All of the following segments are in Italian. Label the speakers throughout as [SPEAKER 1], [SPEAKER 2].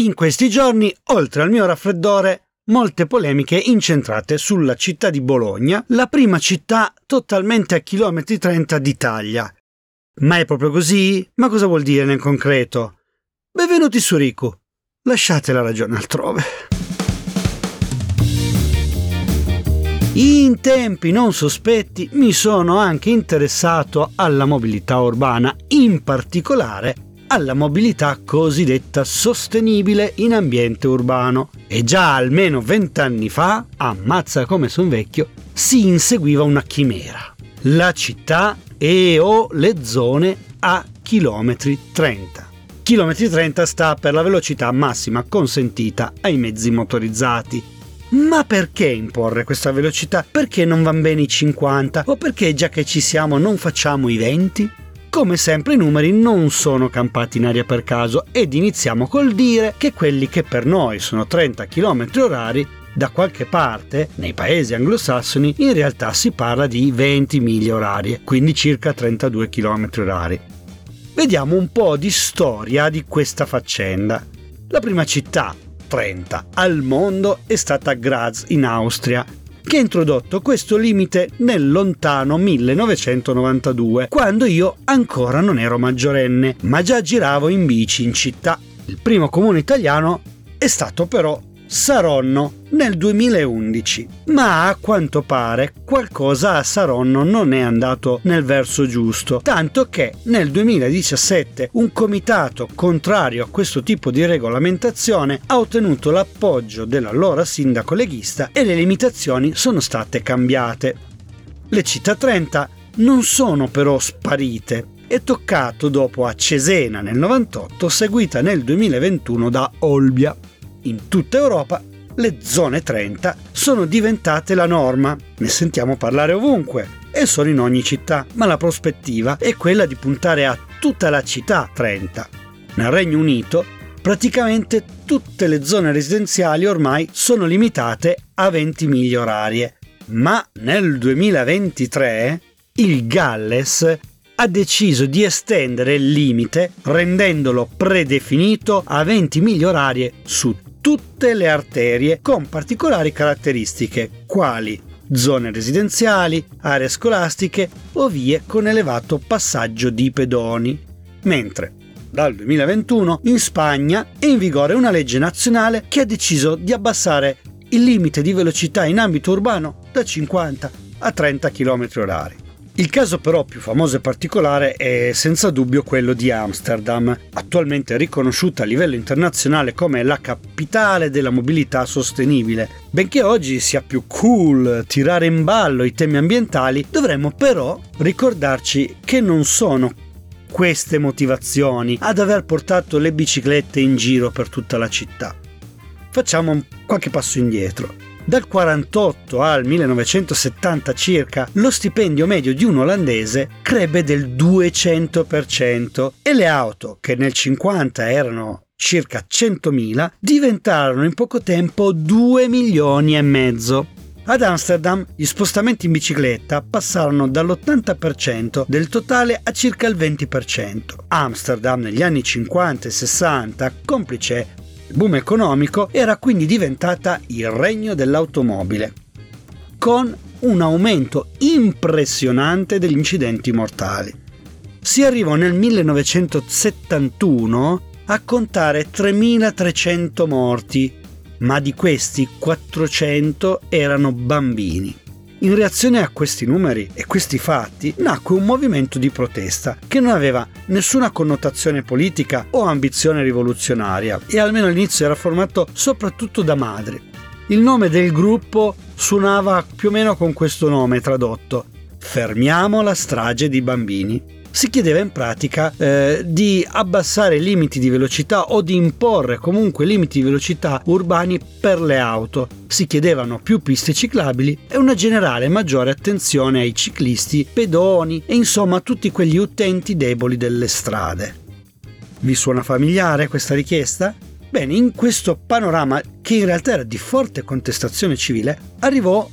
[SPEAKER 1] In questi giorni, oltre al mio raffreddore, molte polemiche incentrate sulla città di Bologna, la prima città totalmente a chilometri 30 d'Italia. Ma è proprio così? Ma cosa vuol dire nel concreto? Benvenuti su Riku. Lasciate la ragione altrove. In tempi non sospetti mi sono anche interessato alla mobilità urbana, in particolare alla mobilità cosiddetta sostenibile in ambiente urbano. E già almeno vent'anni fa, ammazza come son vecchio, si inseguiva una chimera. La città e o le zone a chilometri 30. Chilometri 30 sta per la velocità massima consentita ai mezzi motorizzati. Ma perché imporre questa velocità? Perché non van bene i 50? O perché già che ci siamo non facciamo i 20? Come sempre i numeri non sono campati in aria per caso ed iniziamo col dire che quelli che per noi sono 30 km orari da qualche parte, nei paesi anglosassoni, in realtà si parla di 20 miglia orarie, quindi circa 32 km orari. Vediamo un po' di storia di questa faccenda. La prima città, 30, al mondo è stata Graz in Austria, che ha introdotto questo limite nel lontano 1992, quando io ancora non ero maggiorenne, ma già giravo in bici in città. Il primo comune italiano è stato però Saronno nel 2011, ma a quanto pare qualcosa a Saronno non è andato nel verso giusto, tanto che nel 2017 un comitato contrario a questo tipo di regolamentazione ha ottenuto l'appoggio dell'allora sindaco leghista e le limitazioni sono state cambiate. Le città 30 non sono però sparite, è toccato dopo a Cesena nel 98, seguita nel 2021 da Olbia in tutta Europa le zone 30 sono diventate la norma. Ne sentiamo parlare ovunque e sono in ogni città, ma la prospettiva è quella di puntare a tutta la città 30. Nel Regno Unito praticamente tutte le zone residenziali ormai sono limitate a 20 miglia orarie, ma nel 2023 il Galles ha deciso di estendere il limite rendendolo predefinito a 20 miglia orarie su tutte le arterie con particolari caratteristiche, quali zone residenziali, aree scolastiche o vie con elevato passaggio di pedoni. Mentre dal 2021 in Spagna è in vigore una legge nazionale che ha deciso di abbassare il limite di velocità in ambito urbano da 50 a 30 km/h. Il caso però più famoso e particolare è senza dubbio quello di Amsterdam, attualmente riconosciuta a livello internazionale come la capitale della mobilità sostenibile. Benché oggi sia più cool tirare in ballo i temi ambientali, dovremmo però ricordarci che non sono queste motivazioni ad aver portato le biciclette in giro per tutta la città. Facciamo qualche passo indietro. Dal 48 al 1970 circa, lo stipendio medio di un olandese crebbe del 200% e le auto, che nel 50 erano circa 100.000, diventarono in poco tempo 2 milioni e mezzo. Ad Amsterdam gli spostamenti in bicicletta passarono dall'80% del totale a circa il 20%. Amsterdam negli anni 50 e 60, complice boom economico era quindi diventata il regno dell'automobile, con un aumento impressionante degli incidenti mortali. Si arrivò nel 1971 a contare 3.300 morti, ma di questi 400 erano bambini. In reazione a questi numeri e questi fatti nacque un movimento di protesta che non aveva nessuna connotazione politica o ambizione rivoluzionaria e almeno all'inizio era formato soprattutto da madri. Il nome del gruppo suonava più o meno con questo nome tradotto Fermiamo la strage di bambini si chiedeva in pratica eh, di abbassare i limiti di velocità o di imporre comunque limiti di velocità urbani per le auto. Si chiedevano più piste ciclabili e una generale maggiore attenzione ai ciclisti, pedoni e insomma tutti quegli utenti deboli delle strade. Vi suona familiare questa richiesta? Bene, in questo panorama, che in realtà era di forte contestazione civile, arrivò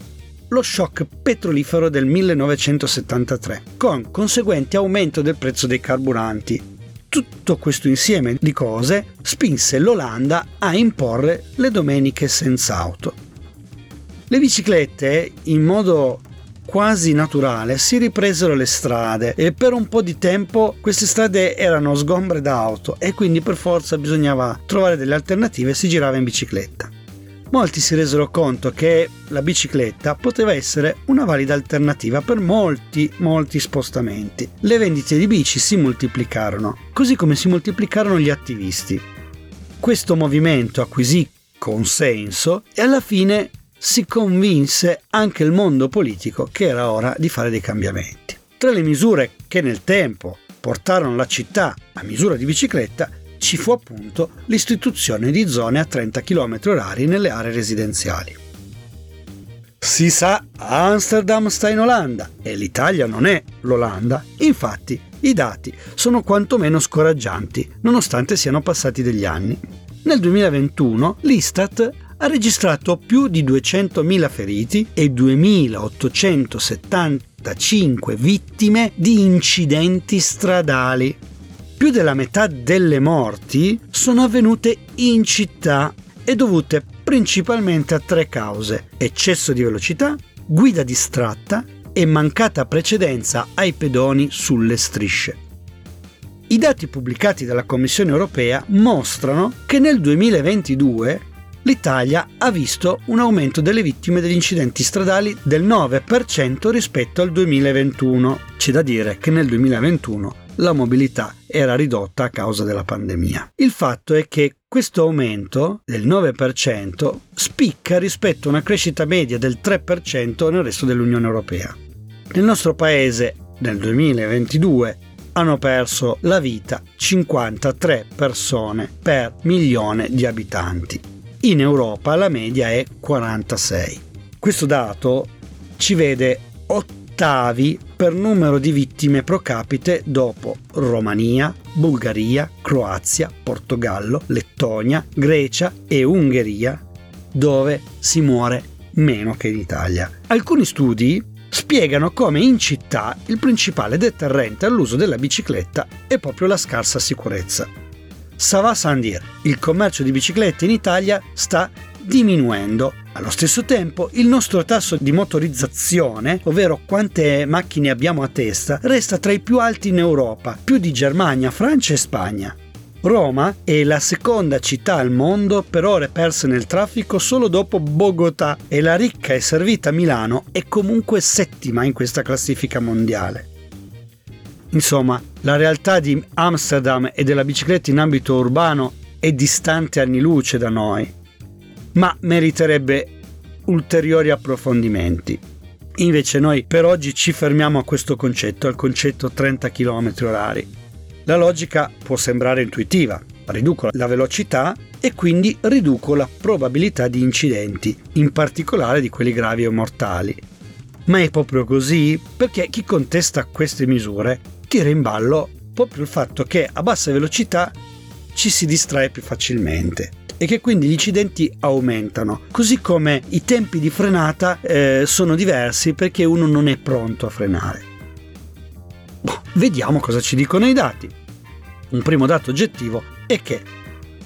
[SPEAKER 1] lo shock petrolifero del 1973, con conseguente aumento del prezzo dei carburanti. Tutto questo insieme di cose spinse l'Olanda a imporre le domeniche senza auto. Le biciclette, in modo quasi naturale, si ripresero le strade e per un po' di tempo queste strade erano sgombre d'auto e quindi per forza bisognava trovare delle alternative e si girava in bicicletta. Molti si resero conto che la bicicletta poteva essere una valida alternativa per molti, molti spostamenti. Le vendite di bici si moltiplicarono, così come si moltiplicarono gli attivisti. Questo movimento acquisì consenso e alla fine si convinse anche il mondo politico che era ora di fare dei cambiamenti. Tra le misure che nel tempo portarono la città a misura di bicicletta ci fu appunto l'istituzione di zone a 30 km h nelle aree residenziali. Si sa, Amsterdam sta in Olanda e l'Italia non è l'Olanda, infatti i dati sono quantomeno scoraggianti, nonostante siano passati degli anni. Nel 2021 l'Istat ha registrato più di 200.000 feriti e 2.875 vittime di incidenti stradali. Più della metà delle morti sono avvenute in città e dovute principalmente a tre cause: eccesso di velocità, guida distratta e mancata precedenza ai pedoni sulle strisce. I dati pubblicati dalla Commissione europea mostrano che nel 2022 l'Italia ha visto un aumento delle vittime degli incidenti stradali del 9% rispetto al 2021. C'è da dire che nel 2021 la mobilità era ridotta a causa della pandemia. Il fatto è che questo aumento del 9% spicca rispetto a una crescita media del 3% nel resto dell'Unione Europea. Nel nostro paese nel 2022 hanno perso la vita 53 persone per milione di abitanti in Europa la media è 46. Questo dato ci vede ottavi per numero di vittime pro capite dopo Romania, Bulgaria, Croazia, Portogallo, Lettonia, Grecia e Ungheria, dove si muore meno che in Italia. Alcuni studi spiegano come in città il principale deterrente all'uso della bicicletta è proprio la scarsa sicurezza. Sava Sandir, il commercio di biciclette in Italia sta diminuendo. Allo stesso tempo, il nostro tasso di motorizzazione, ovvero quante macchine abbiamo a testa, resta tra i più alti in Europa, più di Germania, Francia e Spagna. Roma è la seconda città al mondo per ore perse nel traffico solo dopo Bogotà e la ricca e servita Milano è comunque settima in questa classifica mondiale. Insomma, la realtà di Amsterdam e della bicicletta in ambito urbano è distante anni luce da noi, ma meriterebbe ulteriori approfondimenti. Invece noi per oggi ci fermiamo a questo concetto, al concetto 30 km h La logica può sembrare intuitiva, riduco la velocità e quindi riduco la probabilità di incidenti, in particolare di quelli gravi o mortali. Ma è proprio così? Perché chi contesta queste misure tira in ballo proprio il fatto che a bassa velocità ci si distrae più facilmente e che quindi gli incidenti aumentano, così come i tempi di frenata eh, sono diversi perché uno non è pronto a frenare. Boh, vediamo cosa ci dicono i dati. Un primo dato oggettivo è che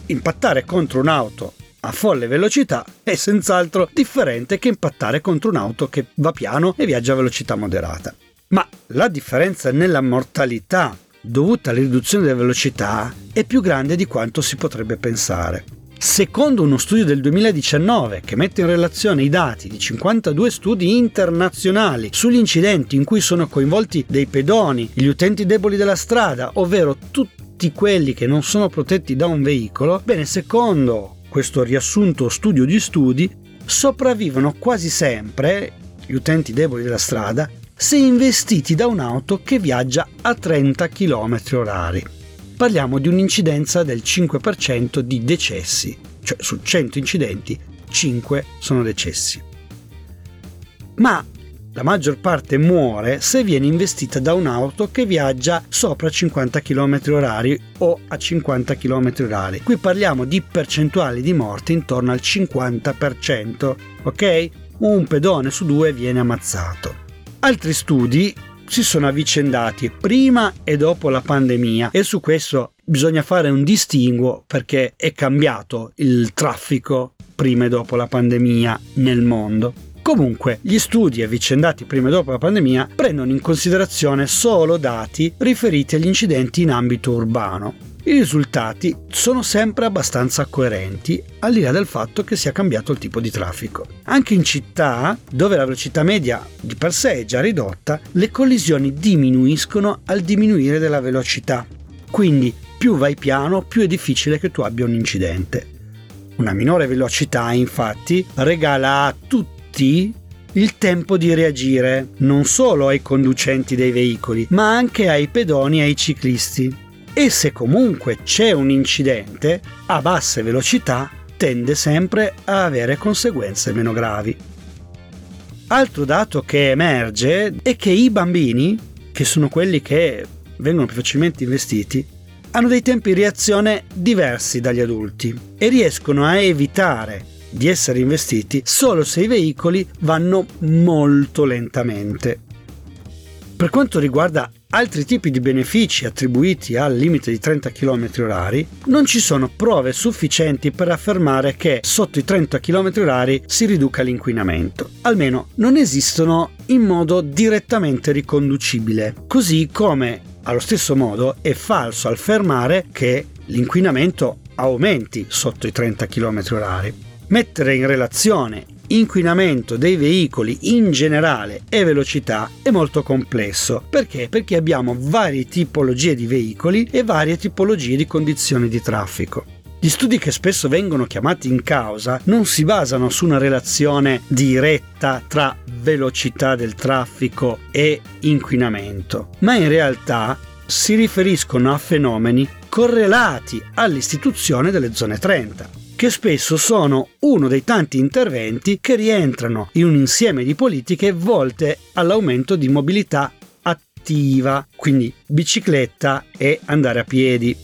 [SPEAKER 1] impattare contro un'auto a folle velocità è senz'altro differente che impattare contro un'auto che va piano e viaggia a velocità moderata. Ma la differenza nella mortalità dovuta alla riduzione della velocità è più grande di quanto si potrebbe pensare. Secondo uno studio del 2019 che mette in relazione i dati di 52 studi internazionali sugli incidenti in cui sono coinvolti dei pedoni, gli utenti deboli della strada, ovvero tutti quelli che non sono protetti da un veicolo, bene, secondo questo riassunto studio di studi, sopravvivono quasi sempre gli utenti deboli della strada se investiti da un'auto che viaggia a 30 km h Parliamo di un'incidenza del 5% di decessi, cioè su 100 incidenti 5 sono decessi. Ma la maggior parte muore se viene investita da un'auto che viaggia sopra 50 km h o a 50 km h Qui parliamo di percentuali di morte intorno al 50%, ok? Un pedone su due viene ammazzato. Altri studi si sono avvicendati prima e dopo la pandemia e su questo bisogna fare un distinguo perché è cambiato il traffico prima e dopo la pandemia nel mondo. Comunque, gli studi avvicendati prima e dopo la pandemia prendono in considerazione solo dati riferiti agli incidenti in ambito urbano. I risultati sono sempre abbastanza coerenti, al di là del fatto che sia cambiato il tipo di traffico. Anche in città, dove la velocità media di per sé è già ridotta, le collisioni diminuiscono al diminuire della velocità. Quindi più vai piano, più è difficile che tu abbia un incidente. Una minore velocità, infatti, regala a tutti il tempo di reagire, non solo ai conducenti dei veicoli, ma anche ai pedoni e ai ciclisti. E se comunque c'è un incidente, a basse velocità tende sempre a avere conseguenze meno gravi. Altro dato che emerge è che i bambini, che sono quelli che vengono più facilmente investiti, hanno dei tempi di reazione diversi dagli adulti e riescono a evitare di essere investiti solo se i veicoli vanno molto lentamente. Per quanto riguarda altri tipi di benefici attribuiti al limite di 30 km h non ci sono prove sufficienti per affermare che sotto i 30 km h si riduca l'inquinamento. Almeno non esistono in modo direttamente riconducibile, così come allo stesso modo è falso affermare che l'inquinamento aumenti sotto i 30 km h Mettere in relazione inquinamento dei veicoli in generale e velocità è molto complesso. Perché? Perché abbiamo varie tipologie di veicoli e varie tipologie di condizioni di traffico. Gli studi che spesso vengono chiamati in causa non si basano su una relazione diretta tra velocità del traffico e inquinamento, ma in realtà si riferiscono a fenomeni correlati all'istituzione delle zone 30 che spesso sono uno dei tanti interventi che rientrano in un insieme di politiche volte all'aumento di mobilità attiva, quindi bicicletta e andare a piedi.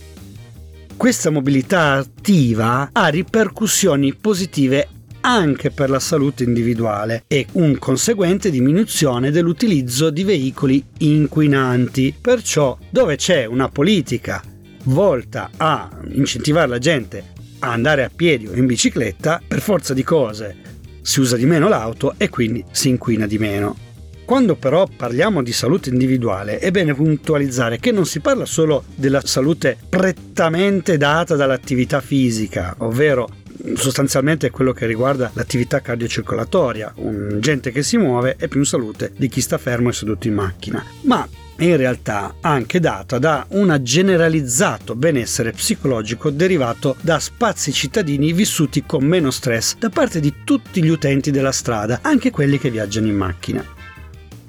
[SPEAKER 1] Questa mobilità attiva ha ripercussioni positive anche per la salute individuale e un conseguente diminuzione dell'utilizzo di veicoli inquinanti. Perciò dove c'è una politica volta a incentivare la gente a andare a piedi o in bicicletta, per forza di cose si usa di meno l'auto e quindi si inquina di meno. Quando però parliamo di salute individuale è bene puntualizzare che non si parla solo della salute prettamente data dall'attività fisica, ovvero sostanzialmente quello che riguarda l'attività cardiocircolatoria. Un gente che si muove è più in salute di chi sta fermo e seduto in macchina. Ma in realtà anche data da un generalizzato benessere psicologico derivato da spazi cittadini vissuti con meno stress da parte di tutti gli utenti della strada, anche quelli che viaggiano in macchina.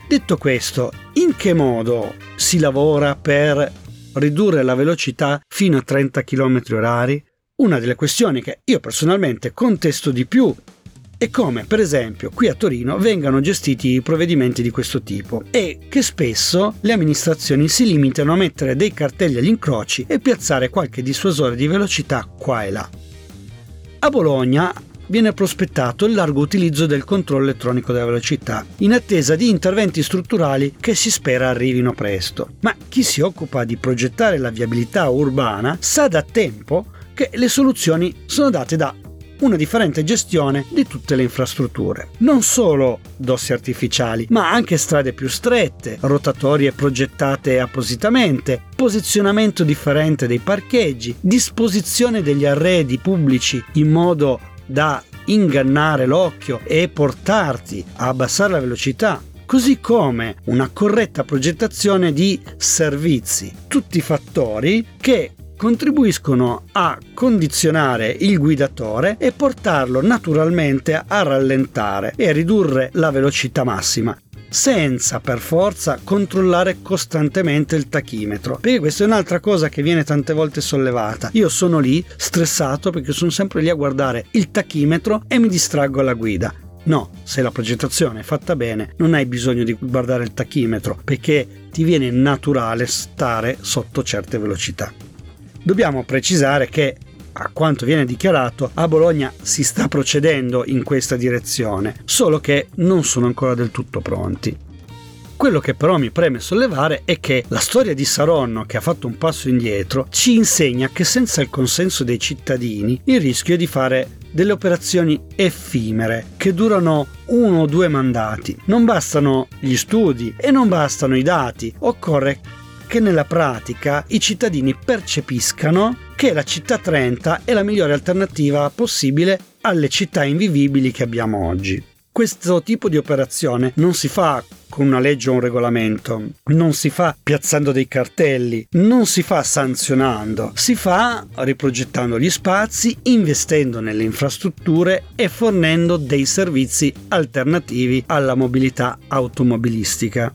[SPEAKER 1] Detto questo, in che modo si lavora per ridurre la velocità fino a 30 km h Una delle questioni che io personalmente contesto di più è come, per esempio, qui a Torino vengano gestiti provvedimenti di questo tipo e che spesso le amministrazioni si limitano a mettere dei cartelli agli incroci e piazzare qualche dissuasore di velocità qua e là. A Bologna viene prospettato il largo utilizzo del controllo elettronico della velocità, in attesa di interventi strutturali che si spera arrivino presto. Ma chi si occupa di progettare la viabilità urbana sa da tempo che le soluzioni sono date da una differente gestione di tutte le infrastrutture. Non solo dossi artificiali, ma anche strade più strette, rotatorie progettate appositamente, posizionamento differente dei parcheggi, disposizione degli arredi pubblici in modo da ingannare l'occhio e portarti a abbassare la velocità, così come una corretta progettazione di servizi, tutti fattori che contribuiscono a condizionare il guidatore e portarlo naturalmente a rallentare e a ridurre la velocità massima senza per forza controllare costantemente il tachimetro. Perché questa è un'altra cosa che viene tante volte sollevata. Io sono lì stressato perché sono sempre lì a guardare il tachimetro e mi distraggo alla guida. No, se la progettazione è fatta bene, non hai bisogno di guardare il tachimetro perché ti viene naturale stare sotto certe velocità. Dobbiamo precisare che a quanto viene dichiarato, a Bologna si sta procedendo in questa direzione, solo che non sono ancora del tutto pronti. Quello che però mi preme sollevare è che la storia di Saronno, che ha fatto un passo indietro, ci insegna che senza il consenso dei cittadini il rischio è di fare delle operazioni effimere che durano uno o due mandati. Non bastano gli studi e non bastano i dati, occorre che nella pratica i cittadini percepiscano che la città 30 è la migliore alternativa possibile alle città invivibili che abbiamo oggi. Questo tipo di operazione non si fa con una legge o un regolamento, non si fa piazzando dei cartelli, non si fa sanzionando, si fa riprogettando gli spazi, investendo nelle infrastrutture e fornendo dei servizi alternativi alla mobilità automobilistica.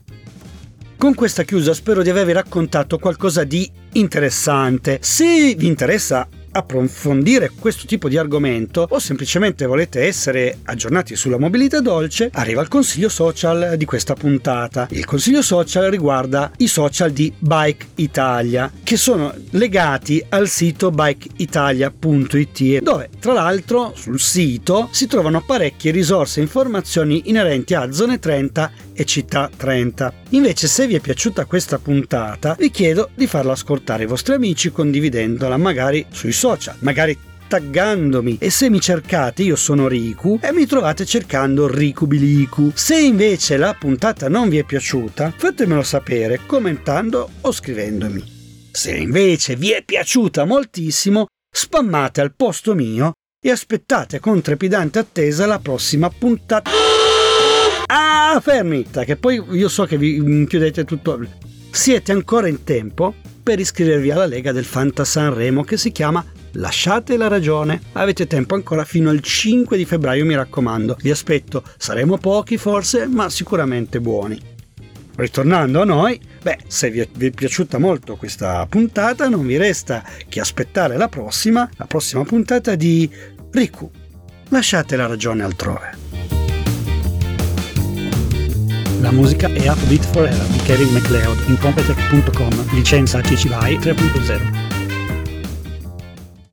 [SPEAKER 1] Con questa chiusa spero di avervi raccontato qualcosa di interessante. Se vi interessa approfondire questo tipo di argomento o semplicemente volete essere aggiornati sulla mobilità dolce, arriva il consiglio social di questa puntata. Il consiglio social riguarda i social di Bike Italia, che sono legati al sito bikeitalia.it, dove tra l'altro sul sito si trovano parecchie risorse e informazioni inerenti a Zone 30 e Città 30. Invece se vi è piaciuta questa puntata vi chiedo di farla ascoltare ai vostri amici condividendola magari sui social, magari taggandomi e se mi cercate io sono Riku e mi trovate cercando Riku Biliku. Se invece la puntata non vi è piaciuta fatemelo sapere commentando o scrivendomi. Se invece vi è piaciuta moltissimo spammate al posto mio e aspettate con trepidante attesa la prossima puntata. Ah, fermi! Che poi io so che vi chiudete tutto. Siete ancora in tempo per iscrivervi alla Lega del Fanta Sanremo che si chiama Lasciate la ragione. Avete tempo ancora fino al 5 di febbraio, mi raccomando. Vi aspetto. Saremo pochi forse, ma sicuramente buoni. Ritornando a noi, beh, se vi è, vi è, piaciuta molto questa puntata, non vi resta che aspettare la prossima, la prossima puntata di Riku. Lasciate la ragione altrove. La musica è Upbeat Forever di Kevin MacLeod in Competech.com, licenza CC BY 3.0.